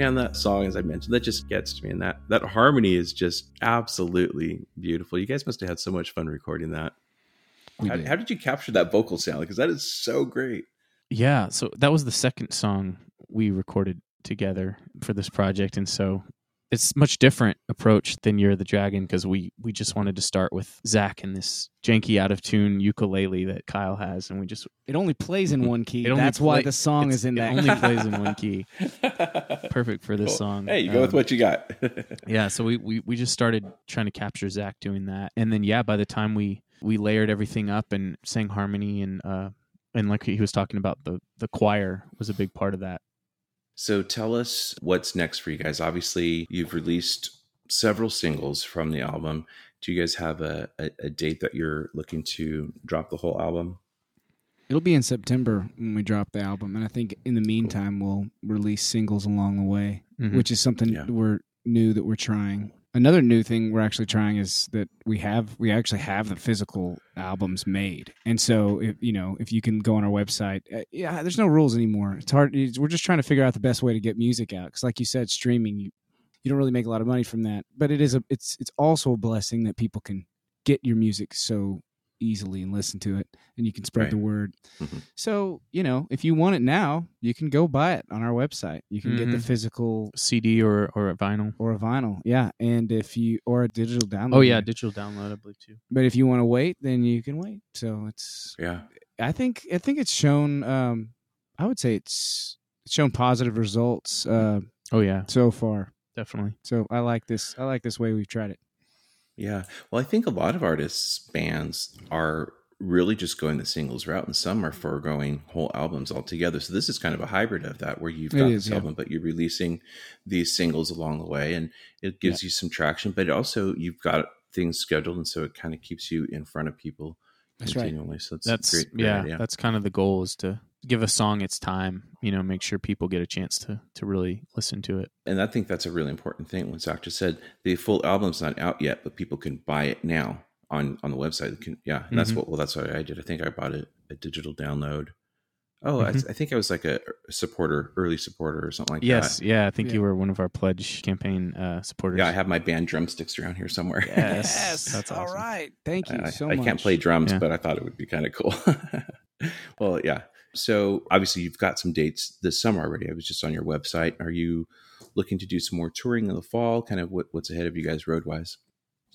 and that song, as I mentioned, that just gets to me, and that that harmony is just absolutely beautiful. You guys must have had so much fun recording that. How, did. how did you capture that vocal sound? Because that is so great. Yeah, so that was the second song we recorded together for this project, and so it's much different approach than "Year of the Dragon" because we we just wanted to start with Zack and this janky out of tune ukulele that Kyle has, and we just It only plays in one key. That's why the song is in it that. only plays in one key. [laughs] Perfect for this Cool. song. Hey, you go with Um, what you got. [laughs] yeah so we, we we just started trying to capture Zack doing that and then yeah by the time we we layered everything up and sang harmony and uh and like he was talking about the the choir was a big part of that So tell us what's next for you guys. Obviously, you've released several singles from the album. Do you guys have a, a, a date that you're looking to drop the whole album? It'll be in September when we drop the album, and I think in the meantime we'll release singles along the way, Mhm. which is something Yeah. we're new that we're trying. Another new thing we're actually trying is that we have we actually have the physical albums made, and so if you know if you can go on our website, uh, yeah, there's no rules anymore. It's hard. It's, we're just trying to figure out the best way to get music out because, like you said, streaming you you don't really make a lot of money from that, but it is a it's it's also a blessing that people can get your music so easily and listen to it, and you can spread Right. the word. Mhm. So you know, if you want it now, you can go buy it on our website. You can get the Mhm. physical cd or or a vinyl or a vinyl, yeah, and if you or a digital download. oh yeah digital download i believe too but if you want to wait, then you can wait. So it's Yeah. I think I think it's shown. Um, I would say it's it's shown positive results uh, oh yeah so far. definitely. So I like this. I like this way we've tried it. Yeah. Well, I think a lot of artists, bands are really just going the singles route, and some are foregoing whole albums altogether. So this is kind of a hybrid of that, where you've got is, this yeah. album, but you're releasing these singles along the way, and it gives you some traction. But also, you've got things scheduled, and so it kind of keeps you in front of people That's right. continually. So it's That's great, great yeah, idea. that's kind of the goal is to give a song its time. You know, make sure people get a chance to to really listen to it. and I think that's a really important thing. What Zack just said, the full album's not out yet, but people can buy it now on on the website. Can, yeah, and that's Mhm. what. Well, that's what I did. I think I bought it a digital download. Oh, I, Mhm. I think I was like a supporter, early supporter, or something like yes, that. Yes yeah, I think Yeah. you were one of our pledge campaign uh, supporters. Yeah, I have my band drumsticks around here somewhere. Yes. That's All awesome. right. Thank you I, so I much. can't play drums, Yeah. but I thought it would be kind of cool. [laughs] well, yeah. So obviously, you've got some dates this summer already. I was just on your website. Are you looking to do some more touring in the fall? Kind of what, what's ahead of you guys road wise?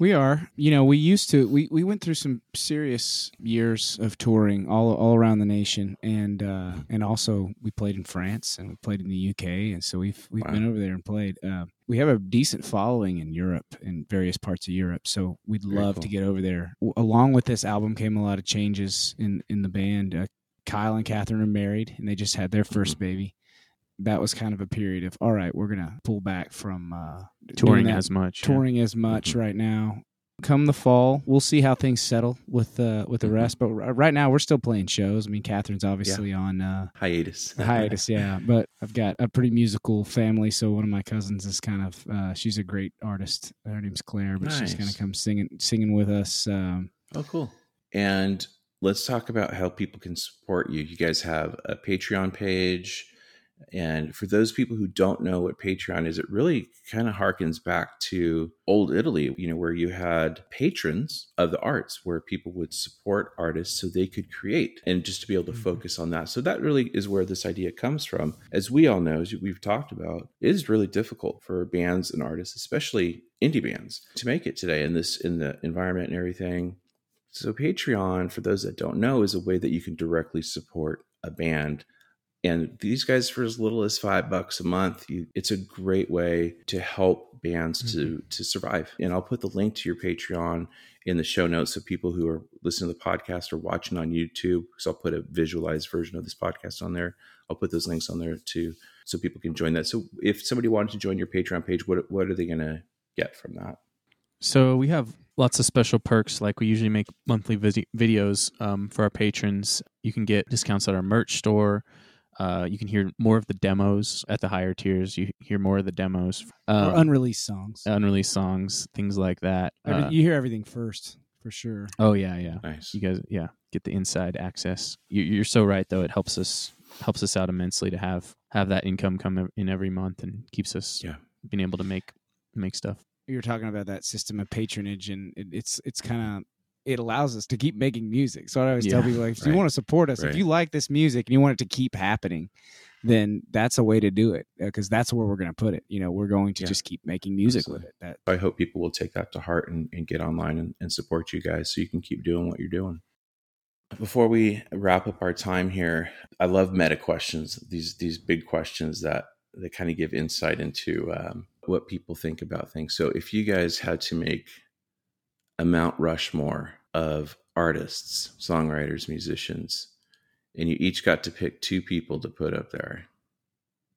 We are. You know, we used to. We, we went through some serious years of touring all all around the nation, and uh, and also we played in France and we played in the UK, and so we've we've Wow. been over there and played. Uh, we have a decent following in Europe in various parts of Europe, so we'd Very love cool. to get over there. W- along with this album came a lot of changes in in the band. Uh, Kyle and Catherine are married, and they just had their 1st baby. That was kind of a period of all right, we're gonna pull back from uh, touring that as much. yeah. touring as much Mhm. right now. Come the fall, we'll see how things settle with uh, with the Mhm. rest. But right now, we're still playing shows. I mean, Catherine's obviously on uh, Hiatus. hiatus, yeah. [laughs] But I've got a pretty musical family, so one of my cousins is kind of uh, she's a great artist. Her name's Claire, but she's gonna come singing singing with us. Um, Oh, cool. And let's talk about how people can support you. You guys have a Patreon page. And for those people who don't know what Patreon is, it really kind of harkens back to old Italy, you know, where you had patrons of the arts, where people would support artists so they could create and just to be able to Mhm. focus on that. So that really is where this idea comes from. As we all know, as we've talked about, it is really difficult for bands and artists, especially indie bands, to make it today in this in the environment and everything. So Patreon, for those that don't know, is a way that you can directly support a band. And these guys, for as little as five bucks a month, you, it's a great way to help bands to mm-hmm. to survive. And I'll put the link to your Patreon in the show notes so people who are listening to the podcast or watching on YouTube, because I'll put a visualized version of this podcast on there. I'll put those links on there too, so people can join that. So if somebody wanted to join your Patreon page, what what are they going to get from that? So we have lots of special perks. Like we usually make monthly vid- videos um, for our patrons. You can get discounts at our merch store. Uh, you can hear more of the demos at the higher tiers. You hear more of the demos, or um, unreleased songs. unreleased songs, things like that. Every- Uh, you hear everything first for sure. oh yeah, yeah. Nice. You guys, yeah, get the inside access. You, you're so right, though. It helps us helps us out immensely to have have that income come in every month and keeps us Yeah. being able to make make stuff. You were talking about that system of patronage and it, it's it's kind of it allows us to keep making music so i always tell people like if right. you want to support us Right. if you like this music and you want it to keep happening then that's a way to do it because that's where we're going to put it you know we're going to Yeah. just keep making music Absolutely. with it that I hope people will take that to heart and, and get online and, and support you guys so you can keep doing what you're doing. Before we wrap up our time here, I love meta questions. These these big questions that that kind of give insight into um, what people think about things. So, if you guys had to make a Mount Rushmore of artists, songwriters, musicians, and you each got to pick two people to put up there,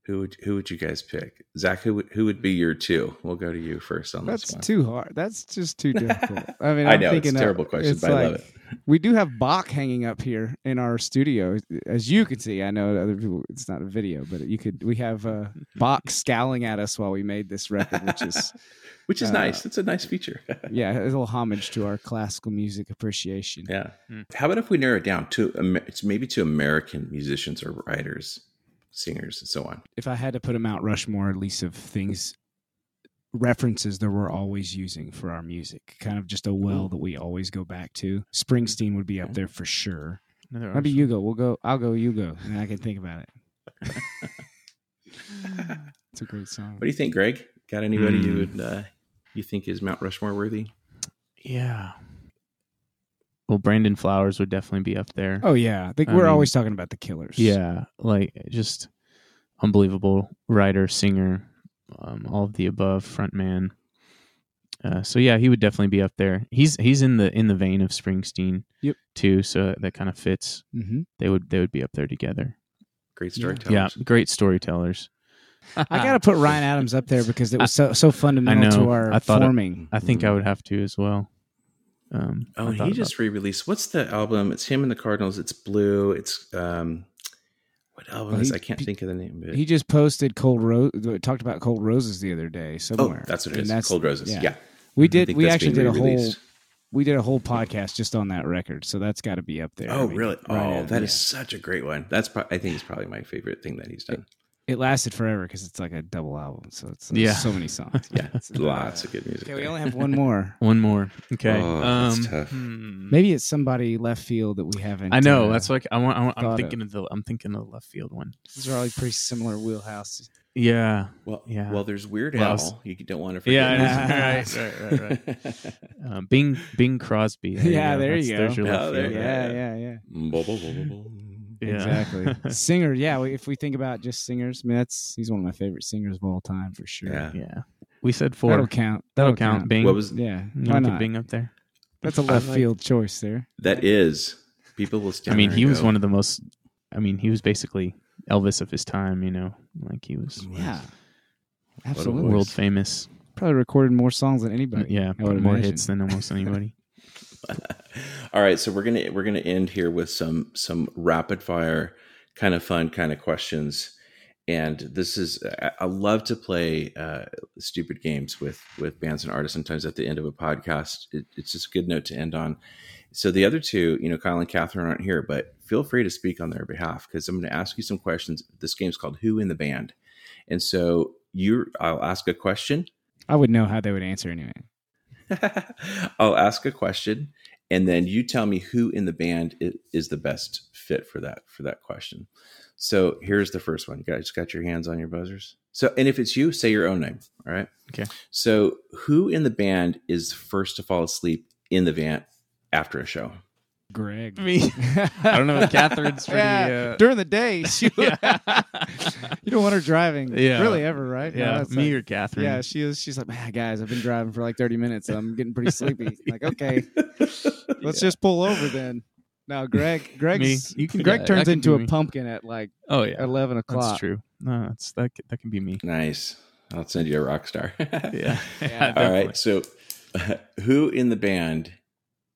who would who would you guys pick? Zack, who would, who would be your two? We'll go to you first on that's this one. That's too hard that's just too [laughs] difficult i mean I I'm know it's a that terrible question, it's but I love it. we do have bach hanging up here in our studio as you can see i know other people it's not a video but you could we have uh, [laughs] bach scowling at us while we made this record which is [laughs] Which is uh, nice. It's a nice feature. yeah, a little homage to our classical music appreciation. yeah. Hmm. How about if we narrow it down to it's maybe to American musicians or writers, singers, and so on? If I had to put a Mount Rushmore, at least of things, references that we're always using for our music, kind of just a well that we always go back to. Springsteen would be up there for sure. Another Maybe artist. you go. We'll go. I'll go. You go, and I can think about it. [laughs] it's a great song. What do you think, Greg? Got anybody you Hmm. would uh, you think is Mount Rushmore worthy? Yeah. Well, Brandon Flowers would definitely be up there. Oh yeah, I think I we're mean, always talking about the Killers. Yeah, like just unbelievable writer, singer, um, all of the above, front man. Uh, so yeah, he would definitely be up there. He's he's in the in the vein of Springsteen, Yep. too. So that kind of fits. Mm-hmm. They would they would be up there together. Great storytellers. Yeah, great storytellers. [laughs] I got to put Ryan Adams up there because it was so so [laughs] fundamental I know. to our I thought it- forming. I think I would have to as well. Um, Oh, I he about- just re-released. What's the album? It's him and the Cardinals. It's blue. It's um, what album Well, is? I can't he- think of the name of it. he just posted cold rose. Talked about cold roses the other day somewhere. oh, somewhere. that's what it And is. Cold Roses. Yeah, we did. We actually did a whole. We did a whole podcast just on that record, so that's got to be up there. I Oh, mean, really? Ryan Oh, that is yeah. such a great one. That's pro- I think it's probably my favorite thing that he's done. It lasted forever because it's like a double album, so it's Yeah. so many songs. [laughs] Yeah, It's- lots of good music. Okay, we only have one more. [laughs] one more. Okay. Oh, um, that's tough. hmm. Maybe it's somebody left field that we haven't. I know. uh, that's like I want. I want I'm thought of. thinking of the. I'm thinking of the left field one. These are all pretty similar wheelhouse. Uh, Yeah. Well, Yeah. Well, there's Weird Well, Al. was- You don't want to forget. Yeah. him. it is. [laughs] right, right, right, right. Um, Bing Bing Crosby. Yeah, go. there you go. There's your Yeah, left there field. you go. Yeah, yeah, yeah. Yeah. Exactly. [laughs] Singer, yeah. If we think about just singers, I mean, that's he's one of my favorite singers of all time for sure. Yeah. yeah. We said 4 That'll count. That'll count. Bing. What was Yeah. Why wanna not? Bing up there. That's a left like- field choice there. that? Is people will I mean, he was go, one of the most. I mean, he was basically Elvis of his time. You know, like he was Yeah. Absolutely. world famous. Probably recorded more songs than anybody. Yeah, more imagine. hits than almost anybody. [laughs] [laughs] All right, so we're gonna we're gonna end here with some some rapid fire, kind of fun kind of questions. And this is I, I love to play uh, stupid games with with bands and artists. Sometimes at the end of a podcast, it, it's just a good note to end on. So the other two, you know, Kyle and Catherine aren't here, but feel free to speak on their behalf because I'm going to ask you some questions. This game's called Who in the Band, and so you, I'll ask a question, I would know how they would answer anyway. [laughs] I'll ask a question, and then you tell me who in the band is the best fit for that for that question. So here's the first one. You guys got your hands on your buzzers. So, and if it's you, say your own name. All right. Okay. So, who in the band is first to fall asleep in the van after a show? Greg. Me. [laughs] I don't know. Catherine's [laughs] pretty. Yeah, uh, during the day, [laughs] she yeah. you don't want her driving. Yeah. really ever, right? Yeah, that's me like- or Catherine. Yeah, she is. She's like, man, guys, I've been driving for like 30 minutes. I'm getting pretty sleepy. like, okay, let's just pull over then. Now, Greg, Greg's, You can- Greg that- turns can into a me. pumpkin at like Oh yeah. 11 o'clock. That's true. No, that's that. That can be me. Nice. I'll send you a rock star. Yeah. Yeah. All right. So, who in the band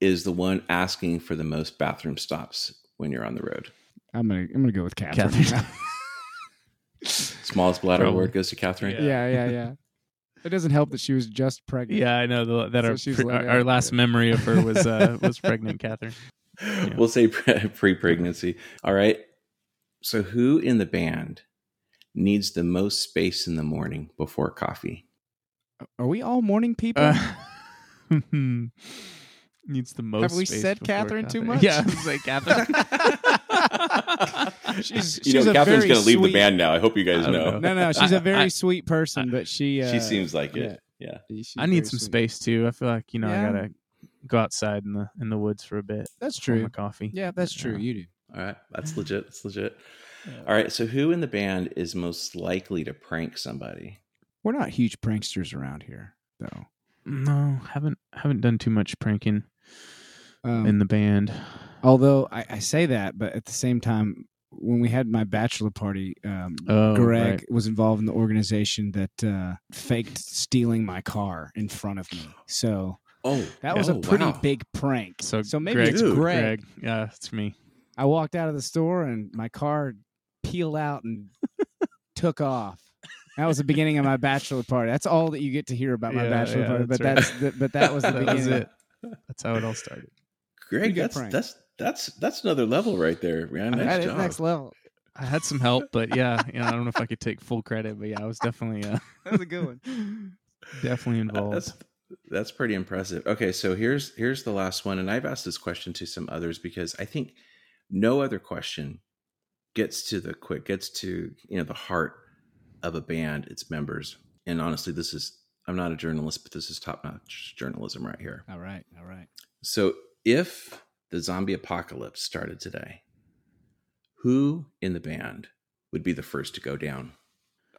is the one asking for the most bathroom stops when you're on the road? I'm gonna, I'm gonna go with Catherine. Catherine. [laughs] Smallest bladder Probably. award goes to Catherine. yeah, yeah, yeah. It doesn't help that she was just pregnant. Yeah, I know the, that So our, she's pre- our, our out. last memory of her was uh, [laughs] was pregnant Catherine. We'll say pre [laughs] pregnancy. All right. So, who in the band needs the most space in the morning before coffee? Are we all morning people? Uh, needs the most. Have we space said Catherine too much? Yeah, I was like Catherine. [laughs] she's You she's know, Catherine's going to leave the band now. I hope you guys know. know. No, no, she's [laughs] I- a very I- sweet person, but she uh, she seems like it. Yeah. she's I need some sweet. space too. I feel like you know Yeah. I gotta go outside in the in the woods for a bit. That's true. My coffee. Yeah, that's true. Yeah. You do. All right. That's legit. That's legit. All right. So, who in the band is most likely to prank somebody? We're not huge pranksters around here, though. No, haven't haven't done too much pranking Um, in the band. although I, I say that, but at the same time, when we had my bachelor party, um, Oh, Greg right. was involved in the organization that uh, faked stealing my car in front of me. So Oh, that was oh, a pretty wow. big prank. So, So maybe Greg, it's Dude. Greg. Yeah, it's me. I walked out of the store and my car peeled out and [laughs] took off. That was the beginning of my bachelor party. That's all that you get to hear about my Yeah, bachelor yeah, party. But that's that's the, but that was the [laughs] that beginning. was it. That's how it all started. Greg, that's, prank. that's that's that's another level right there, man. Nice That is job. next level. I had some help, but yeah, you know, I don't know if I could take full credit, but yeah, I was definitely uh, [laughs] That was a good one. definitely Uh, involved. That's that's pretty impressive. Okay, so here's here's the last one, and I've asked this question to some others because I think no other question gets to the quick gets to you know the heart of a band, its members. And honestly, this is I'm not a journalist, but this is top notch journalism right here. All right, all right. So if the zombie apocalypse started today, who in the band would be the first to go down?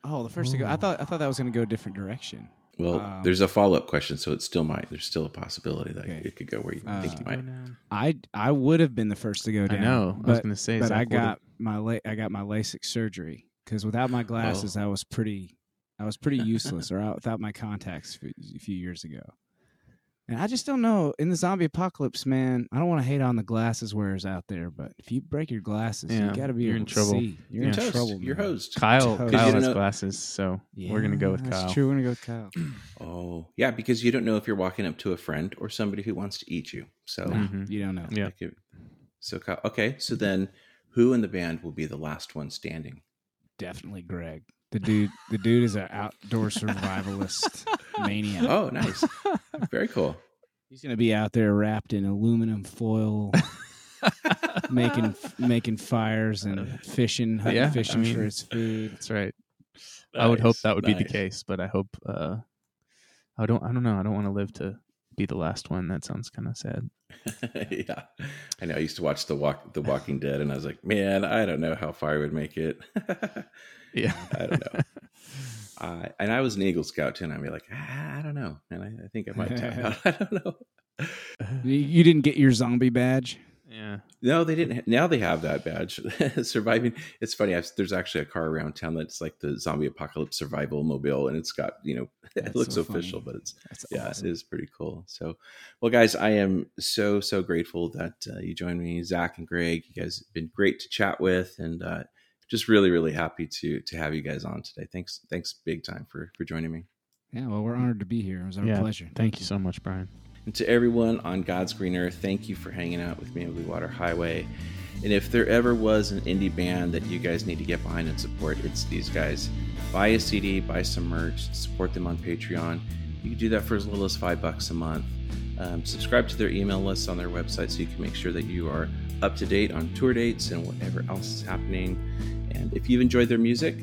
Oh, the first to go. I thought I thought that was going to go a different direction. Well, Um, there's a follow up question, so it still might. There's still a possibility that Okay. it could go where you Uh, think you might. I I would have been the first to go I down. know. I was gonna say, but Zack I would've- got my la- I got my LASIK surgery because without my glasses, I was pretty I was pretty useless, or out without my contacts a few- years ago. And I just don't know. In the zombie apocalypse, man, I don't want to hate on the glasses wearers out there, but if you break your glasses, Yeah, you got to be you're in trouble. see. You're You're in toast. trouble. You're man. host. Kyle, Because Kyle has know- glasses, so we're gonna go with Yeah, Kyle. True. We're gonna go with Kyle. [clears throat] Oh, yeah, because you don't know if you're walking up to a friend or somebody who wants to eat you. So, Nah, Mhm. you don't know. Yeah. like it- so Kyle, okay. So then, who in the band will be the last one standing? Definitely Greg. The dude. The dude is an outdoor survivalist [laughs] maniac. Oh, nice, very cool. He's gonna be out there wrapped in aluminum foil, [laughs] making making fires and fishing, hunting, Yeah, I fishing for his food. That's right. I would hope that would be the case, but I hope uh I don't I don't know. I don't want to live to be the last one. That sounds kind of sad. [laughs] yeah, I know. I used to watch the walk, The Walking Dead, and I was like, man, I don't know how far I would make it. [laughs] Yeah. I don't know. [laughs] Uh, and I was an Eagle Scout too, and I'd be like, ah, I don't know, and I, I think I might tap out. I don't know. You- You didn't get your zombie badge. Yeah. No, they didn't. ha- Now they have that badge. [laughs] Surviving. It's funny. I've, there's actually a car around town that's like the zombie apocalypse survival mobile, and it's got you know [laughs] it looks so official, funny. but it's That's yeah, awesome. it is pretty cool. So, well, guys, I am so so grateful that uh, you joined me, Zack and Greg. You guys have been great to chat with, and uh, just really really happy to to have you guys on today. Thanks thanks big time for for joining me. Yeah, well, we're honored to be here. It was our Yeah. pleasure. Thank you so much, Brian. And to everyone on God's Green Earth, thank you for hanging out with me on Blue Water Highway. And if there ever was an indie band that you guys need to get behind and support, it's these guys. Buy a CD, buy some merch, support them on Patreon. You can do that for as little as five bucks a month. Um, subscribe to their email list on their website so you can make sure that you are up to date on tour dates and whatever else is happening. And if you've enjoyed their music,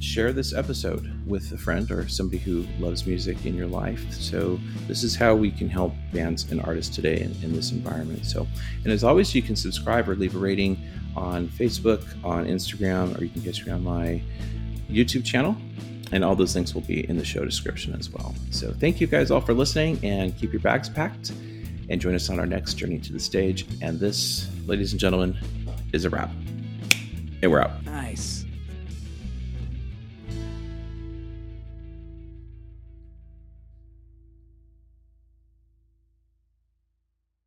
share this episode with a friend or somebody who loves music in your life. So, this is how we can help bands and artists today in, in this environment. So, and as always, you can subscribe or leave a rating on Facebook, on Instagram, or you can catch me on my YouTube channel. And all those links will be in the show description as well. So, thank you guys all for listening and keep your bags packed and join us on our next journey to the stage. And this, ladies and gentlemen, is a wrap. And we're out. Nice.